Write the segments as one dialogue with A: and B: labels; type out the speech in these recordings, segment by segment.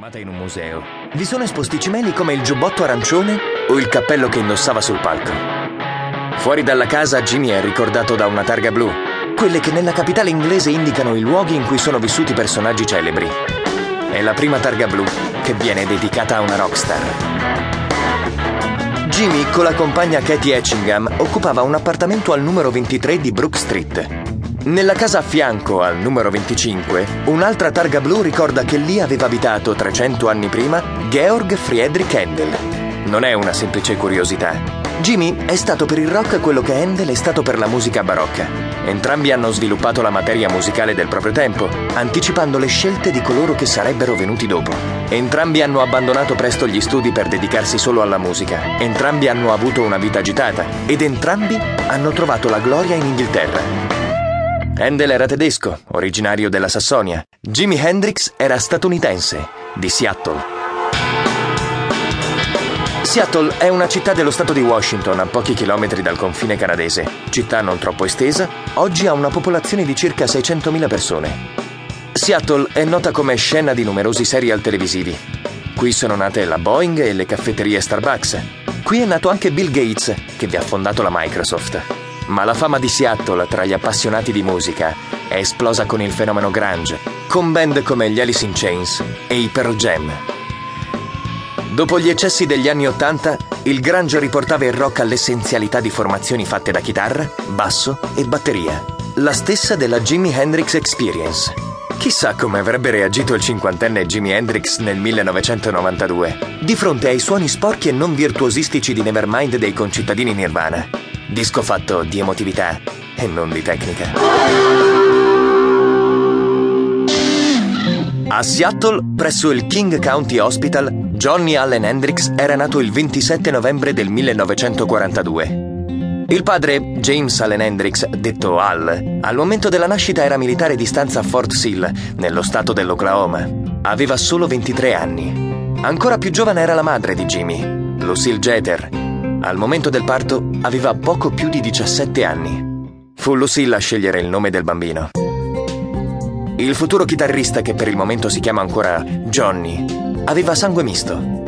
A: trasformata in un museo. Vi sono esposti cimeli come il giubbotto arancione o il cappello che indossava sul palco. Fuori dalla casa Jimmy è ricordato da una targa blu, quelle che nella capitale inglese indicano i luoghi in cui sono vissuti personaggi celebri. È la prima targa blu che viene dedicata a una rockstar. Jimmy con la compagna Katie Etchingham occupava un appartamento al numero 23 di Brook Street. Nella casa a fianco, al numero 25, un'altra targa blu ricorda che lì aveva abitato 300 anni prima Georg Friedrich Handel. Non è una semplice curiosità. Jimmy è stato per il rock quello che Handel è stato per la musica barocca. Entrambi hanno sviluppato la materia musicale del proprio tempo, anticipando le scelte di coloro che sarebbero venuti dopo. Entrambi hanno abbandonato presto gli studi per dedicarsi solo alla musica. Entrambi hanno avuto una vita agitata ed entrambi hanno trovato la gloria in Inghilterra. Handel era tedesco, originario della Sassonia. Jimi Hendrix era statunitense, di Seattle. Seattle è una città dello stato di Washington a pochi chilometri dal confine canadese. Città non troppo estesa, oggi ha una popolazione di circa 600.000 persone. Seattle è nota come scena di numerosi serial televisivi. Qui sono nate la Boeing e le caffetterie Starbucks. Qui è nato anche Bill Gates, che vi ha fondato la Microsoft ma la fama di Seattle tra gli appassionati di musica è esplosa con il fenomeno grunge, con band come gli Alice in Chains e i Pearl Jam. Dopo gli eccessi degli anni Ottanta, il grunge riportava il rock all'essenzialità di formazioni fatte da chitarra, basso e batteria, la stessa della Jimi Hendrix Experience. Chissà come avrebbe reagito il cinquantenne Jimi Hendrix nel 1992, di fronte ai suoni sporchi e non virtuosistici di Nevermind dei concittadini Nirvana. Disco fatto di emotività e non di tecnica. A Seattle, presso il King County Hospital, Johnny Allen Hendrix era nato il 27 novembre del 1942. Il padre, James Allen Hendrix, detto Al, al momento della nascita era militare di stanza a Fort Sill, nello stato dell'Oklahoma. Aveva solo 23 anni. Ancora più giovane era la madre di Jimmy, Lucille Jeter, al momento del parto aveva poco più di 17 anni. Fu Lucille a scegliere il nome del bambino. Il futuro chitarrista, che per il momento si chiama ancora Johnny, aveva sangue misto.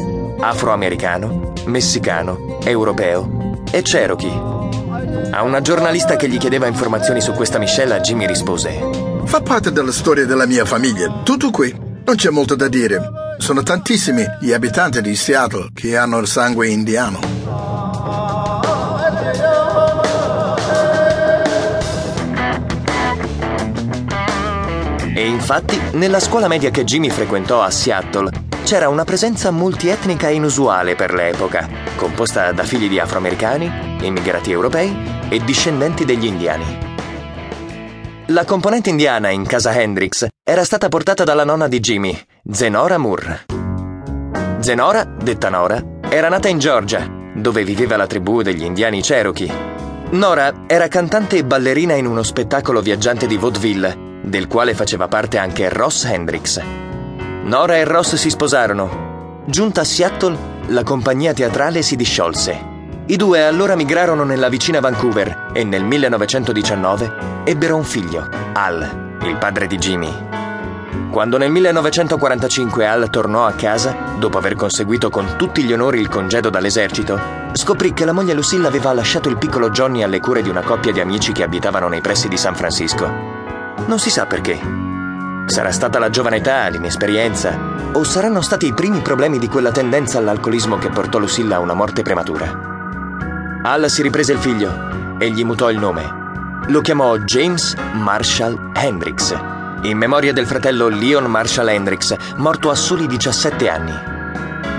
A: Afroamericano, messicano, europeo e cherokee. A una giornalista che gli chiedeva informazioni su questa miscela, Jimmy rispose:
B: Fa parte della storia della mia famiglia, tutto qui. Non c'è molto da dire. Sono tantissimi gli abitanti di Seattle che hanno il sangue indiano.
A: E infatti, nella scuola media che Jimmy frequentò a Seattle, c'era una presenza multietnica inusuale per l'epoca, composta da figli di afroamericani, immigrati europei e discendenti degli indiani. La componente indiana in casa Hendrix era stata portata dalla nonna di Jimmy, Zenora Moore. Zenora, detta Nora, era nata in Georgia, dove viveva la tribù degli indiani Cherokee. Nora era cantante e ballerina in uno spettacolo viaggiante di vaudeville del quale faceva parte anche Ross Hendricks. Nora e Ross si sposarono. Giunta a Seattle, la compagnia teatrale si disciolse. I due allora migrarono nella vicina Vancouver e nel 1919 ebbero un figlio, Al, il padre di Jimmy. Quando nel 1945 Al tornò a casa, dopo aver conseguito con tutti gli onori il congedo dall'esercito, scoprì che la moglie Lucille aveva lasciato il piccolo Johnny alle cure di una coppia di amici che abitavano nei pressi di San Francisco. Non si sa perché. Sarà stata la giovane età, l'inesperienza, o saranno stati i primi problemi di quella tendenza all'alcolismo che portò Lucilla a una morte prematura. Al si riprese il figlio e gli mutò il nome. Lo chiamò James Marshall Hendrix, in memoria del fratello Leon Marshall Hendrix, morto a soli 17 anni.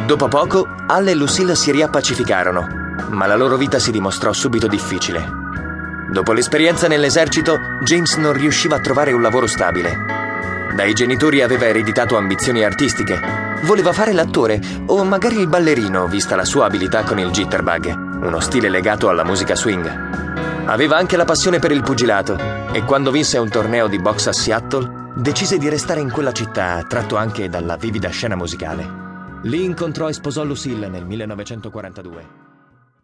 A: Dopo poco, Al e Lucille si riappacificarono, ma la loro vita si dimostrò subito difficile. Dopo l'esperienza nell'esercito, James non riusciva a trovare un lavoro stabile. Dai genitori aveva ereditato ambizioni artistiche. Voleva fare l'attore o magari il ballerino, vista la sua abilità con il jitterbug, uno stile legato alla musica swing. Aveva anche la passione per il pugilato e quando vinse un torneo di box a Seattle, decise di restare in quella città, attratto anche dalla vivida scena musicale. Lì incontrò e sposò Lucille nel 1942.